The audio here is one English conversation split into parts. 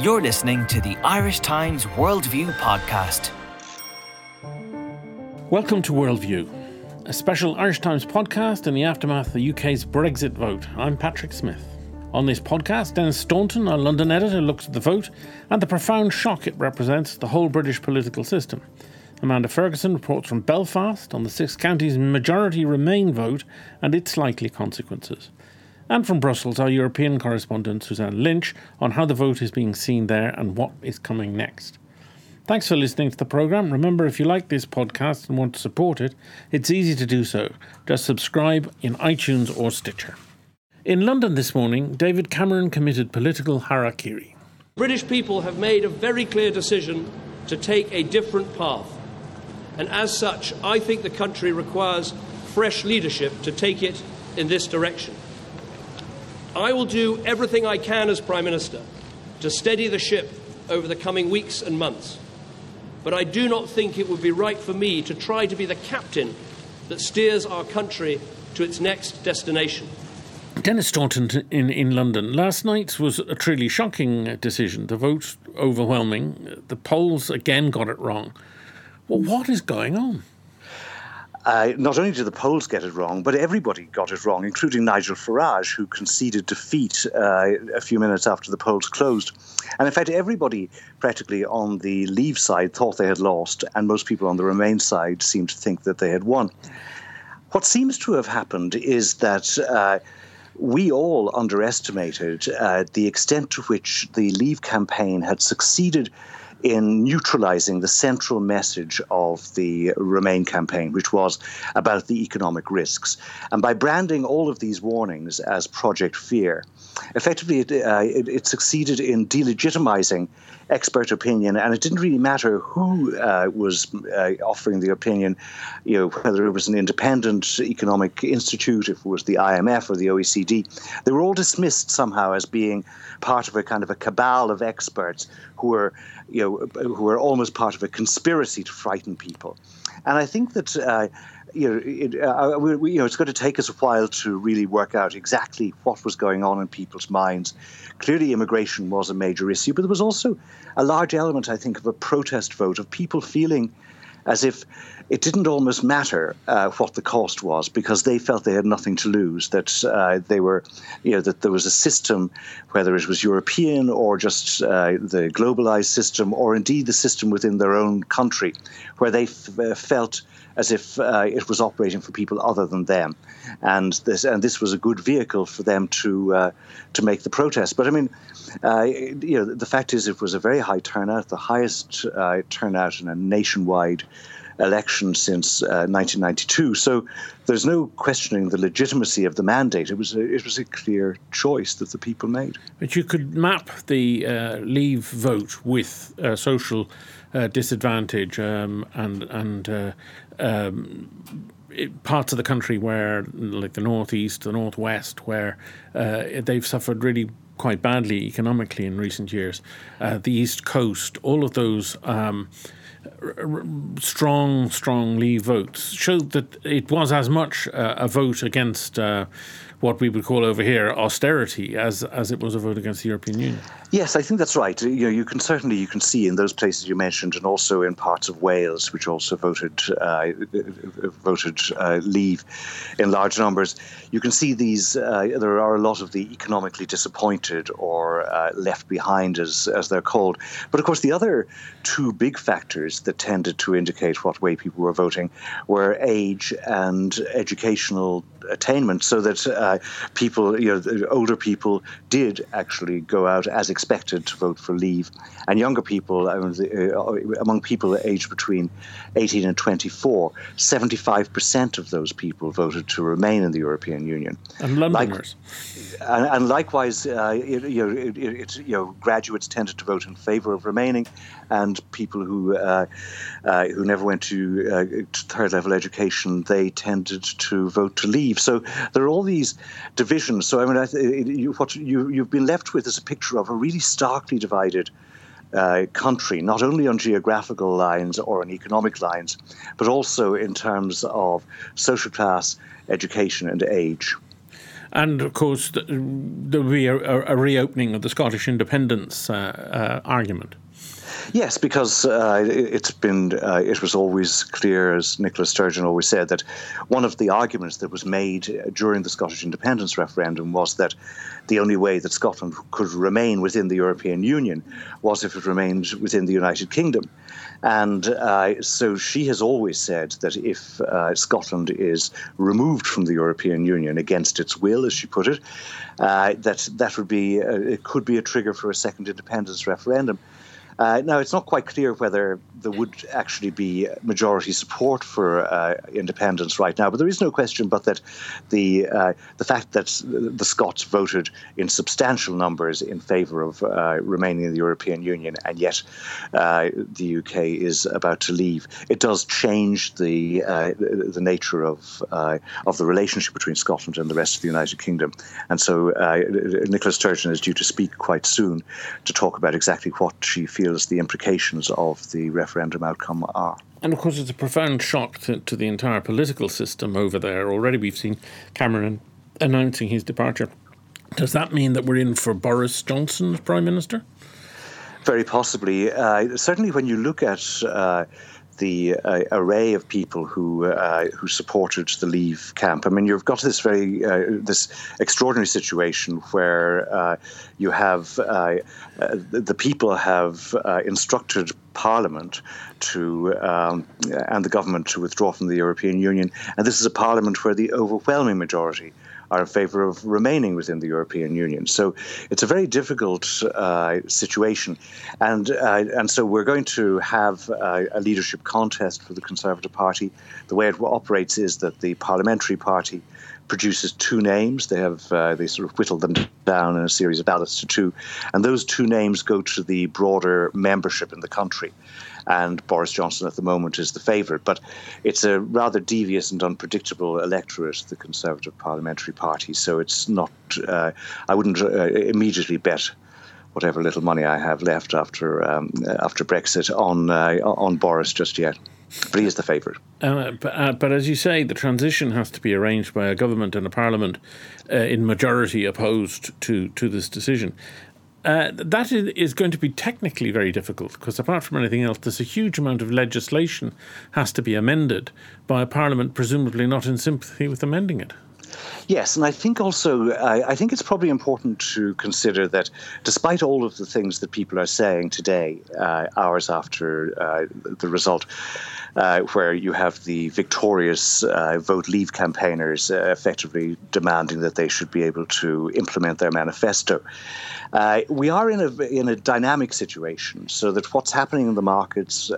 You're listening to the Irish Times Worldview podcast. Welcome to Worldview, a special Irish Times podcast in the aftermath of the UK's Brexit vote. I'm Patrick Smith. On this podcast, Denis Staunton, our London editor, looks at the vote and the profound shock it represents to the whole British political system. Amanda Ferguson reports from Belfast on the six counties majority Remain vote and its likely consequences. And from Brussels, our European correspondent Suzanne Lynch on how the vote is being seen there and what is coming next. Thanks for listening to the programme. Remember, if you like this podcast and want to support it, it's easy to do so. Just subscribe in iTunes or Stitcher. In London this morning, David Cameron committed political harakiri. British people have made a very clear decision to take a different path. And as such, I think the country requires fresh leadership to take it in this direction. I will do everything I can as Prime Minister to steady the ship over the coming weeks and months. But I do not think it would be right for me to try to be the captain that steers our country to its next destination. Denis Staunton in, in London. Last night was a truly shocking decision. The vote overwhelming. The polls again got it wrong. Well, what is going on? Uh, not only did the polls get it wrong, but everybody got it wrong, including Nigel Farage, who conceded defeat uh, a few minutes after the polls closed. And in fact, everybody practically on the Leave side thought they had lost, and most people on the Remain side seemed to think that they had won. What seems to have happened is that. Uh, we all underestimated uh, the extent to which the Leave campaign had succeeded in neutralizing the central message of the Remain campaign, which was about the economic risks. And by branding all of these warnings as Project Fear, effectively it, uh, it, it succeeded in delegitimizing expert opinion, and it didn't really matter who uh, was uh, offering the opinion, you know, whether it was an independent economic institute, if it was the IMF or the OECD. They were all dismissed somehow as being part of a kind of a cabal of experts who were, you know, who were almost part of a conspiracy to frighten people. And I think that. Uh, you know, it, uh, we, you know, it's going to take us a while to really work out exactly what was going on in people's minds. Clearly, immigration was a major issue, but there was also a large element, I think, of a protest vote of people feeling as if it didn't almost matter uh, what the cost was because they felt they had nothing to lose. That uh, they were, you know, that there was a system, whether it was European or just uh, the globalized system, or indeed the system within their own country, where they f- uh, felt as if uh, it was operating for people other than them, and this and this was a good vehicle for them to uh, to make the protest. But I mean, you know, the fact is, it was a very high turnout, the highest turnout in a nationwide election since 1992. Uh, so there's no questioning the legitimacy of the mandate. It was a, it was a clear choice that the people made. But you could map the uh, Leave vote with social disadvantage um, and and um, parts of the country where, like the northeast, the northwest, where uh, they've suffered really quite badly economically in recent years. Uh, the east coast, all of those. Um, strong, strong votes. Showed that it was as much uh, a vote against uh, what we would call over here austerity as as it was a vote against the European Union. Yes, I think that's right. You know, you can certainly you can see in those places you mentioned, and also in parts of Wales, which also voted uh, voted uh, Leave in large numbers. You can see these. Uh, there are a lot of the economically disappointed or uh, left behind, as as they're called. But of course, the other two big factors that tended to indicate what way people were voting were age and educational attainment, so that uh, people, you know, older people did actually go out as expected to vote for Leave, and younger people, uh, among people aged between 18 and 24, 75% of those people voted to remain in the European Union. And Londoners. Like, and, and, likewise, uh, it, you, know, it, it, you know, graduates tended to vote in favour of remaining, and people who uh, uh, who never went to, uh, to, third level education, they tended to vote to leave. So there are all these divisions. So I mean, I th- you, what you you've been left with is a picture of a really starkly divided. Uh, country, not only on geographical lines or on economic lines, but also in terms of social class, education, and age. And of course, there will be a, a, reopening of the Scottish independence uh, uh, argument. Yes, because uh, it's been uh, it was always clear, as Nicola Sturgeon always said, that one of the arguments that was made during the Scottish independence referendum was that the only way that Scotland could remain within the European Union was if it remained within the United Kingdom. And uh, so she has always said that if uh, Scotland is removed from the European Union against its will, as she put it, uh, that that would be uh, it could be a trigger for a second independence referendum. Uh, now, it's not quite clear whether there would actually be majority support for uh, independence right now, but there is no question but that the uh, the fact that the Scots voted in substantial numbers in favour of uh, remaining in the European Union, and yet uh, the UK is about to leave, it does change the uh, the nature of of the relationship between Scotland and the rest of the United Kingdom. And so, Nicola Sturgeon is due to speak quite soon to talk about exactly what she feels the implications of the referendum outcome are. And of course, it's a profound shock to, to the entire political system over there. Already, we've seen Cameron announcing his departure. Does that mean that we're in for Boris Johnson as Prime Minister? Very possibly. Uh, certainly, when you look at uh, the uh, array of people who uh, who supported the Leave camp. I mean, you've got this very uh, this extraordinary situation where uh, you have uh, uh, the people have instructed Parliament to um, and the government to withdraw from the European Union, and this is a Parliament where the overwhelming majority are in favour of remaining within the European Union. So it's a very difficult uh, situation, and uh, and so we're going to have a leadership contest for the Conservative Party. The way it operates is that the Parliamentary Party produces two names. They have uh, they sort of whittle them down in a series of ballots to two, and those two names go to the broader membership in the country and Boris Johnson at the moment is the favourite. But it's a rather devious and unpredictable electorate, the Conservative Parliamentary Party. So it's not. Uh, I wouldn't uh, immediately bet whatever little money I have left after um, after Brexit on uh, on Boris just yet. But he is the favourite. Uh, but, uh, but, as you say, the transition has to be arranged by a government and a parliament uh, in majority opposed to, to this decision. Uh, that is going to be technically very difficult because, apart from anything else, there's a huge amount of legislation has to be amended by a parliament, presumably not in sympathy with amending it. Yes, and I think also uh, I think it's probably important to consider that despite all of the things that people are saying today, uh, hours after uh, the result, uh, where you have the victorious uh, vote leave campaigners uh, effectively demanding that they should be able to implement their manifesto. we are in a in a dynamic situation, so that what's happening in the markets,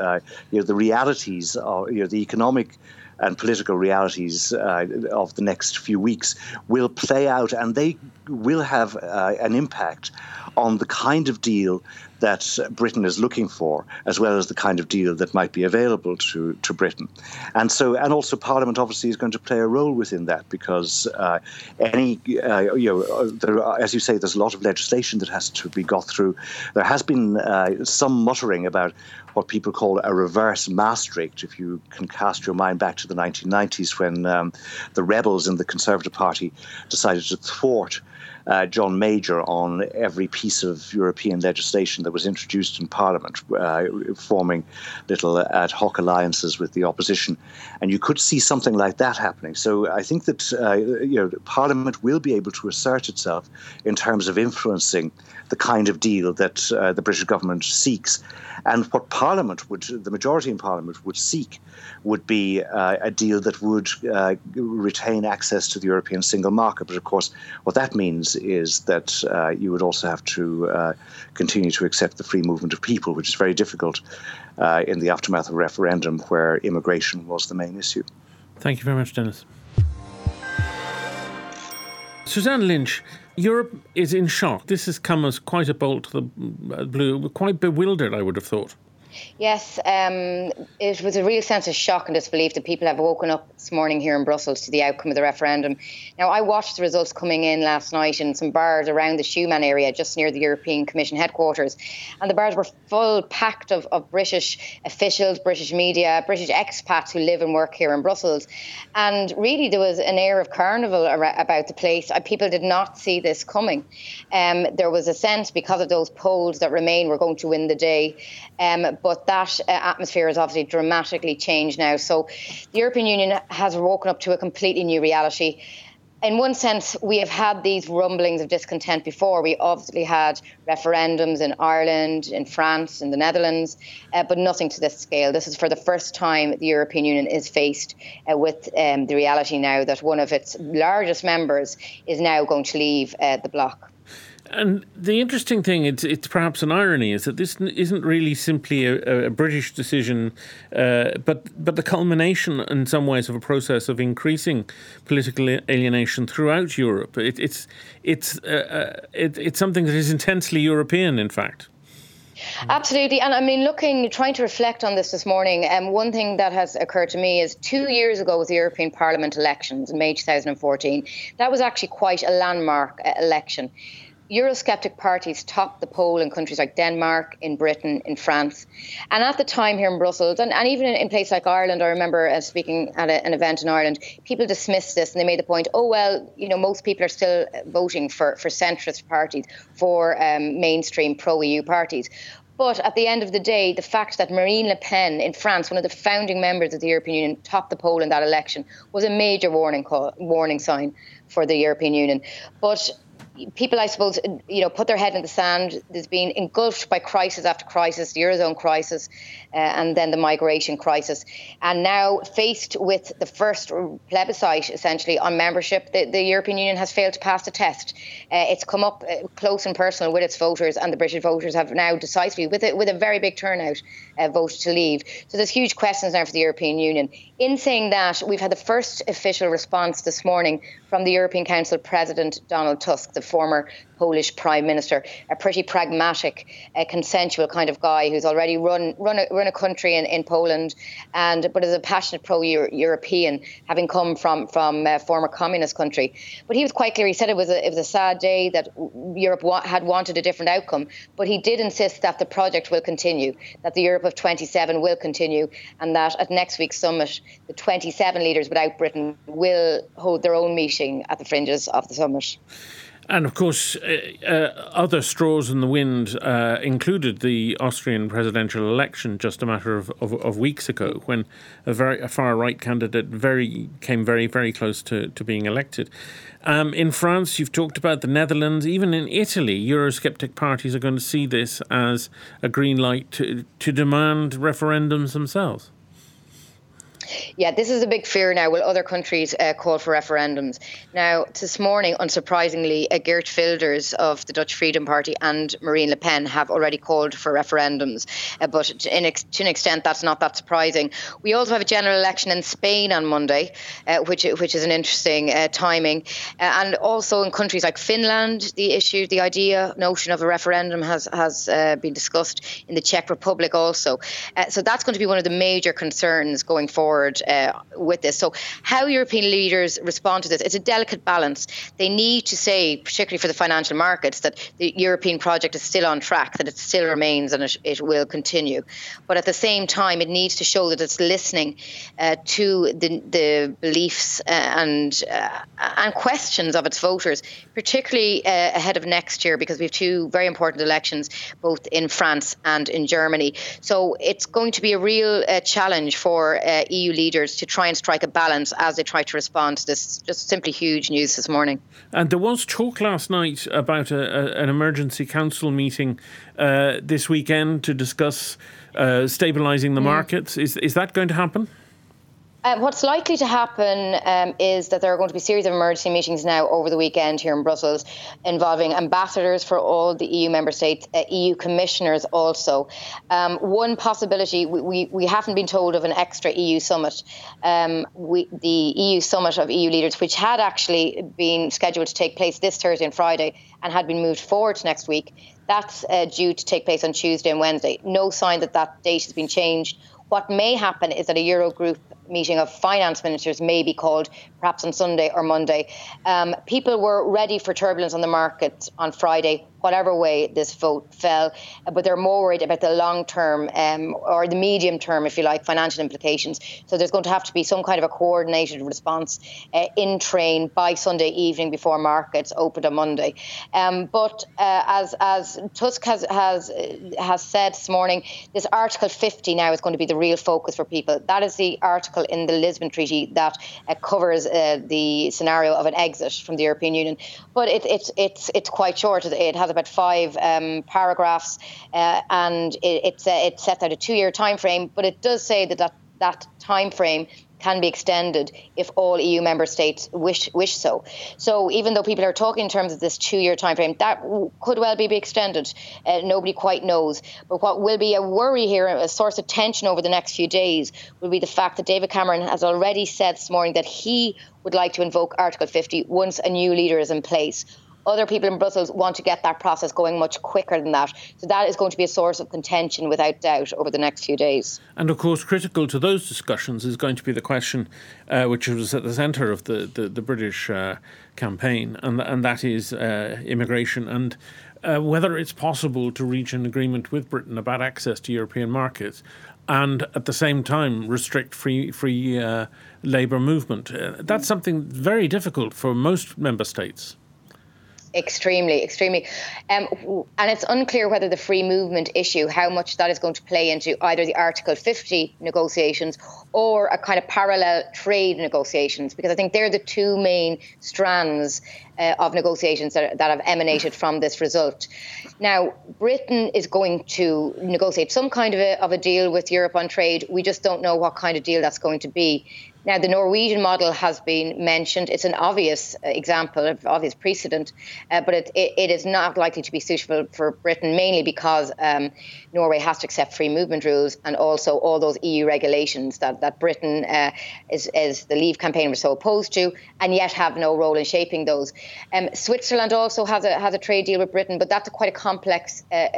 you know, the realities, of, you know, the economic and political realities uh, of the next few weeks will play out and they will have uh, an impact on the kind of deal that Britain is looking for, as well as the kind of deal that might be available to, to Britain. And so, and also Parliament obviously is going to play a role within that because uh, any, uh, you know, there as you say, there's a lot of legislation that has to be got through. There has been uh, some muttering about what people call a reverse Maastricht, if you can cast your mind back to the 1990s when um, the rebels in the Conservative Party decided to thwart uh, John Major on every piece of European legislation that was introduced in Parliament, uh, forming little ad hoc alliances with the opposition. And you could see something like that happening. So I think that uh, you know Parliament will be able to assert itself in terms of influencing the kind of deal that uh, the British government seeks. And what Parliament would, the majority in Parliament would seek, would be uh, a deal that would uh, retain access to the European single market. But of course, what that means is that uh, you would also have to continue to accept the free movement of people, which is very difficult uh, in the aftermath of a referendum where immigration was the main issue. Thank you very much, Denis. Suzanne Lynch, Europe is in shock. This has come as quite a bolt to the blue, quite bewildered, I would have thought. Yes, um, it was a real sense of shock and disbelief that people have woken up this morning here in Brussels to the outcome of the referendum. Now, I watched the results coming in last night in some bars around the Schuman area, just near the European Commission headquarters. And the bars were full, packed of, of British officials, British media, British expats who live and work here in Brussels. And really, there was an air of carnival about the place. People did not see this coming. Um, there was a sense, because of those polls that remain, we're going to win the day. Um, but that uh, atmosphere has obviously dramatically changed now. So the European Union has woken up to a completely new reality. In one sense, we have had these rumblings of discontent before. We obviously had referendums in Ireland, in France, in the Netherlands, uh, but nothing to this scale. This is for the first time the European Union is faced uh, with um, the reality now that one of its largest members is now going to leave uh, the bloc. And the interesting thing, it's, it's perhaps an irony, is that this isn't really simply a, a British decision, uh, but but the culmination, in some ways, of a process of increasing political alienation throughout Europe. It, it's it's uh, uh, it, it's something that is intensely European, in fact. Absolutely. And I mean, looking, trying to reflect on this this morning, um, one thing that has occurred to me is two years ago was the European Parliament elections in May 2014. That was actually quite a landmark uh, election. Eurosceptic parties topped the poll in countries like Denmark, in Britain, in France. And at the time here in Brussels, and, and even in, in places like Ireland, I remember uh, speaking at a, an event in Ireland, people dismissed this and they made the point, oh, well, you know, most people are still voting for, for centrist parties, for um, mainstream pro EU parties. But at the end of the day, the fact that Marine Le Pen in France, one of the founding members of the European Union, topped the poll in that election was a major warning call, warning sign for the European Union. But people, I suppose, you know, put their head in the sand. There's been engulfed by crisis after crisis, the eurozone crisis, uh, and then the migration crisis, and now faced with the first plebiscite, essentially on membership, the, the European Union has failed to pass the test. Uh, it's come up uh, close and personal with its voters, and the British voters have now decisively, with a, with a very big turnout, uh, voted to leave. So there's huge questions now for the European Union. In saying that, we've had the first official response this morning from the European Council President Donald Tusk, the former Polish Prime Minister, a pretty pragmatic, uh, consensual kind of guy who's already run run a, run a country in, in Poland, and but is a passionate pro-European, having come from from a former communist country. But he was quite clear. He said it was a, it was a sad day that Europe wa- had wanted a different outcome, but he did insist that the project will continue, that the Europe of 27 will continue, and that at next week's summit, the 27 leaders without Britain will hold their own meeting at the fringes of the summit. And of course, uh, uh, other straws in the wind uh, included the Austrian presidential election just a matter of, of, of weeks ago, when a very a far right candidate very came very very close to, to being elected. Um, in France, you've talked about the Netherlands, even in Italy, Eurosceptic parties are going to see this as a green light to to demand referendums themselves. Yeah, this is a big fear now. Will other countries uh, call for referendums? Now, this morning, unsurprisingly, uh, Geert Wilders of the Dutch Freedom Party and Marine Le Pen have already called for referendums. Uh, but to, ex- to, an extent, that's not that surprising. We also have a general election in Spain on Monday, uh, which which is an interesting uh, timing, uh, and also in countries like Finland, the issue, the idea, notion of a referendum has has been discussed in the Czech Republic also. so that's going to be one of the major concerns going forward forward uh, with this. So, how European leaders respond to this, it's a delicate balance. They need to say, particularly for the financial markets, that the European project is still on track, that it still remains and it, it will continue. But at the same time, it needs to show that it's listening uh, to the, the beliefs uh, and uh, and questions of its voters, particularly uh, ahead of next year, because we have two very important elections, both in France and in Germany. So it's going to be a real uh, challenge for EU EU leaders to try and strike a balance as they try to respond to this just simply huge news this morning. And there was talk last night about a, a, an emergency council meeting uh, this weekend to discuss uh, stabilising the mm. markets. Is is that going to happen? Uh, what's likely to happen um, is that there are going to be a series of emergency meetings now over the weekend here in Brussels involving ambassadors for all the EU member states, uh, EU commissioners also. Um, one possibility, we, we, we, haven't been told of an extra EU summit. Um, we, the EU summit of EU leaders, which had actually been scheduled to take place this Thursday and Friday and had been moved forward to next week, that's uh, due to take place on Tuesday and Wednesday. No sign that that date has been changed. What may happen is that a Eurogroup meeting of finance ministers may be called perhaps on Sunday or Monday. Um, people were ready for turbulence on the market on Friday whatever way this vote fell. But they're more worried about the long term um, or the medium term, if you like, financial implications. So there's going to have to be some kind of a coordinated response uh, in train by Sunday evening before markets open on Monday. Um, but uh, as as Tusk has has has said this morning, this Article 50 now is going to be the real focus for people. That is the article in the Lisbon Treaty that uh, covers uh, the scenario of an exit from the European Union. But it, it, it's it's quite short. It has about five um, paragraphs, uh, and it, it's uh, it sets out a two-year time frame. But it does say that that, that time frame can be extended if all EU member states wish wish so. So even though people are talking in terms of this two-year time frame, that could well be extended. Uh, nobody quite knows. But what will be a worry here, a source of tension over the next few days, will be the fact that David Cameron has already said this morning that he would like to invoke Article 50 once a new leader is in place. Other people in Brussels want to get that process going much quicker than that. So that is going to be a source of contention without doubt over the next few days. And of course, critical to those discussions is going to be the question, uh, which was at the centre of the, the, the British uh, campaign, and, and that is uh, immigration and uh, whether it's possible to reach an agreement with Britain about access to European markets and at the same time restrict free free uh, labour movement. Uh, that's something very difficult for most member states. Extremely, extremely. Um, and it's unclear whether the free movement issue, how much that is going to play into either the Article 50 negotiations or a kind of parallel trade negotiations, because I think they're the two main strands uh, of negotiations that, that have emanated from this result. Now, Britain is going to negotiate some kind of a, of a deal with Europe on trade. We just don't know what kind of deal that's going to be. Now, the Norwegian model has been mentioned. It's an obvious uh, example, of obvious precedent, uh, but it, it, it is not likely to be suitable for Britain, mainly because um, Norway has to accept free movement rules and also all those EU regulations that, that Britain uh, is, is the Leave campaign was so opposed to, and yet have no role in shaping those. Um, Switzerland also has a, has a trade deal with Britain, but that's a quite a complex uh,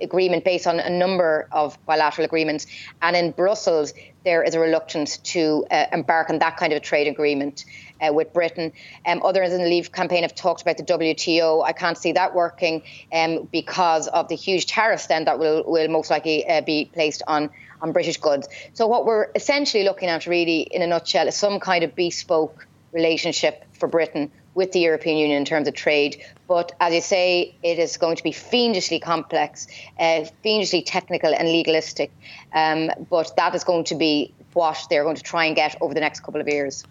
agreement based on a number of bilateral agreements. And in Brussels, there is a reluctance to uh, embark on that kind of a trade agreement uh, with Britain. Um, others in the Leave campaign have talked about the WTO. I can't see that working um, because of the huge tariffs then that will, will most likely uh, be placed on, on British goods. So, what we're essentially looking at, really, in a nutshell, is some kind of bespoke relationship for Britain with the European Union in terms of trade. But as you say, it is going to be fiendishly complex, uh, fiendishly technical and legalistic. Um, but that is going to be what they're going to try and get over the next couple of years.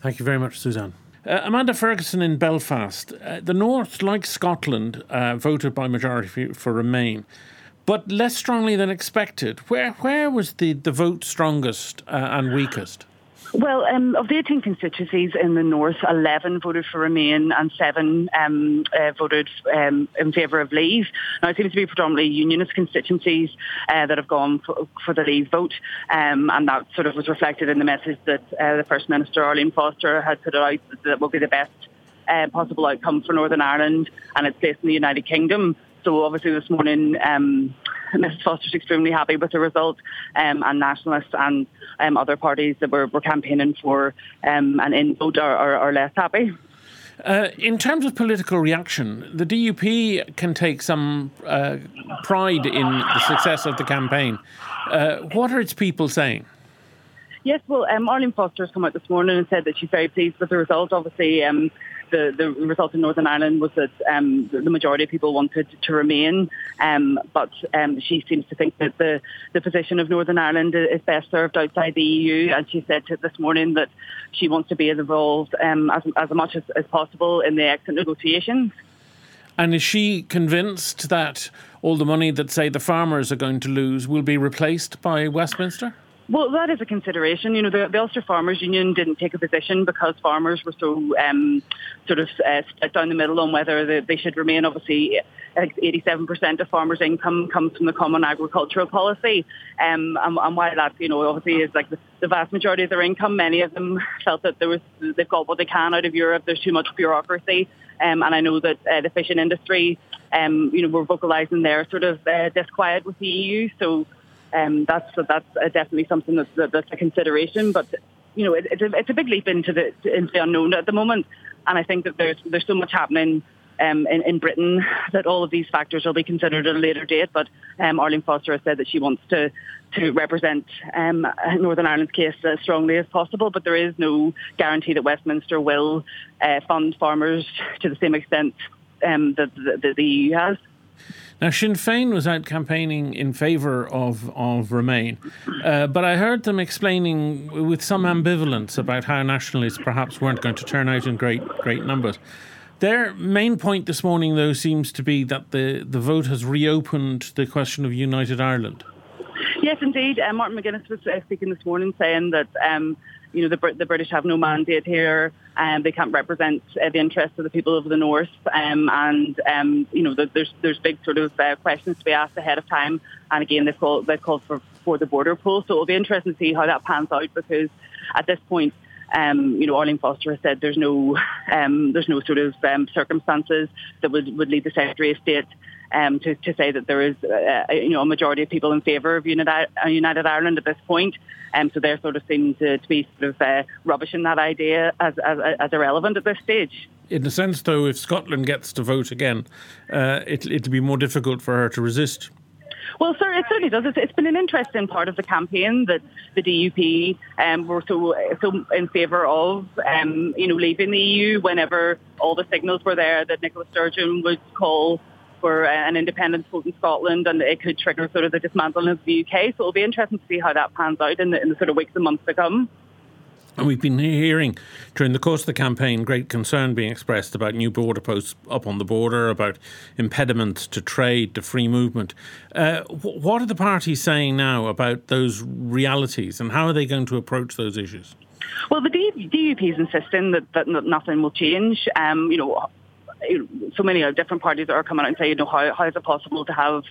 Thank you very much, Suzanne. Uh, Amanda Ferguson in Belfast. Uh, the North, like Scotland, uh, voted by majority for, Remain, but less strongly than expected. Where where was the, the vote strongest uh, and weakest? Well, um, of the 18 constituencies in the north, 11 voted for Remain and seven um, uh, voted um, in favour of Leave. Now, it seems to be predominantly unionist constituencies uh, that have gone for, for the Leave vote, um, and that sort of was reflected in the message that uh, the First Minister, Arlene Foster, had put out that will be the best uh, possible outcome for Northern Ireland and its place in the United Kingdom. So obviously this morning, um, Mrs Foster's extremely happy with the result, um, and nationalists and um, other parties that were, were campaigning for um, an in vote are, are, are less happy. Uh, in terms of political reaction, the DUP can take some uh, pride in the success of the campaign. Uh, what are its people saying? Yes, well, um, Arlene Foster has come out this morning and said that she's very pleased with the result. Obviously, um, the, the result in Northern Ireland was that um, the majority of people wanted to remain, um, but um, she seems to think that the, the position of Northern Ireland is best served outside the EU. And she said this morning that she wants to be as involved um, as, as much as, as possible in the exit negotiations. And is she convinced that all the money that, say, the farmers are going to lose will be replaced by Westminster? Well, that is a consideration. You know, the, the Ulster Farmers Union didn't take a position because farmers were so um, sort of uh, split down the middle on whether they, they should remain. Obviously, 87% of farmers' income comes from the Common Agricultural Policy. Um, and, and while that, you know, obviously is like the, the, vast majority of their income, many of them felt that there was they've got what they can out of Europe. There's too much bureaucracy. Um, and I know that uh, the fishing industry, um, you know, were vocalising their sort of uh, disquiet with the EU. So um, that's that's uh, definitely something that's, that's a consideration. But you know, it, it's, a, it's a big leap into the into the unknown at the moment, and I think that there's there's so much happening. Um, in, in, Britain, that all of these factors will be considered at a later date. But um, Arlene Foster has said that she wants to to represent um, Northern Ireland's case as strongly as possible. But there is no guarantee that Westminster will uh, fund farmers to the same extent um, that, that the EU has. Now, Sinn Féin was out campaigning in favour of, of Remain, uh, but I heard them explaining with some ambivalence about how nationalists perhaps weren't going to turn out in great, great numbers. Their main point this morning, though, seems to be that the, the vote has reopened the question of United Ireland. Yes, indeed. Uh, Martin McGuinness was uh, speaking this morning saying that um, you know, the, the British have no mandate here. and um, they can't represent uh, the interests of the people of the north, um, and um, you know, the, there's there's big sort of uh, questions to be asked ahead of time. And again, they've called they've called for for the border poll, so it'll be interesting to see how that pans out because at this point. Um, you know, Arlene Foster has said there's no, um, there's no sort of um, circumstances that would, would lead the Secretary of State um, to, to say that there is, uh, you know, a majority of people in favour of United, uh, United Ireland at this point. Um, so they're sort of seeming to, to be sort of uh, rubbishing that idea as, as, as irrelevant at this stage. In a sense, though, if Scotland gets to vote again, uh, it, it'll be more difficult for her to resist. Well, sir, it certainly does. It's, it's been an interesting part of the campaign that the DUP um, were so so in favour of, um, you know, leaving the EU. Whenever all the signals were there that Nicola Sturgeon would call for an independence vote in Scotland, and it could trigger sort of the dismantling of the UK. So it'll be interesting to see how that pans out in the, in the sort of weeks and months to come. And we've been hearing during the course of the campaign great concern being expressed about new border posts up on the border, about impediments to trade, to free movement. Uh, what are the parties saying now about those realities and how are they going to approach those issues? Well, the DUP is insisting that, that nothing will change. Um, you know, so many different parties are coming out and saying, you know, how, how is it possible to have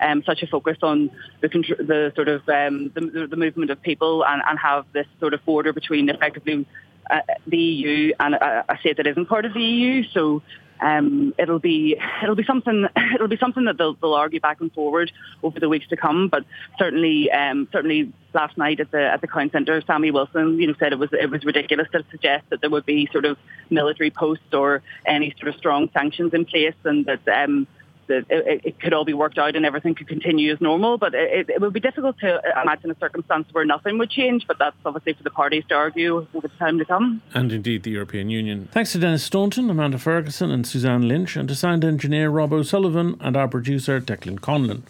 um, such a focus on the, the sort of um, the, the, movement of people and, and have this sort of border between effectively uh, the EU and a, a state that isn't part of the EU. So um, it'll be it'll be something it'll be something that they'll, they'll argue back and forward over the weeks to come. But certainly, um, certainly last night at the at the Crown Centre, Sammy Wilson, you know, said it was it was ridiculous to suggest that there would be sort of military posts or any sort of strong sanctions in place, and that um, it, it, could all be worked out and everything could continue as normal. But it, it, would be difficult to imagine a circumstance where nothing would change. But that's obviously for the parties to argue over the time to come. And indeed, the European Union. Thanks to Denis Staunton, Amanda Ferguson, and Suzanne Lynch, and to sound engineer Rob O'Sullivan and our producer Declan Conlon.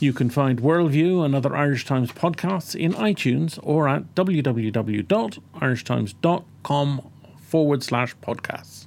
You can find Worldview and other Irish Times podcasts in iTunes or at www.irishtimes.com forward slash podcasts.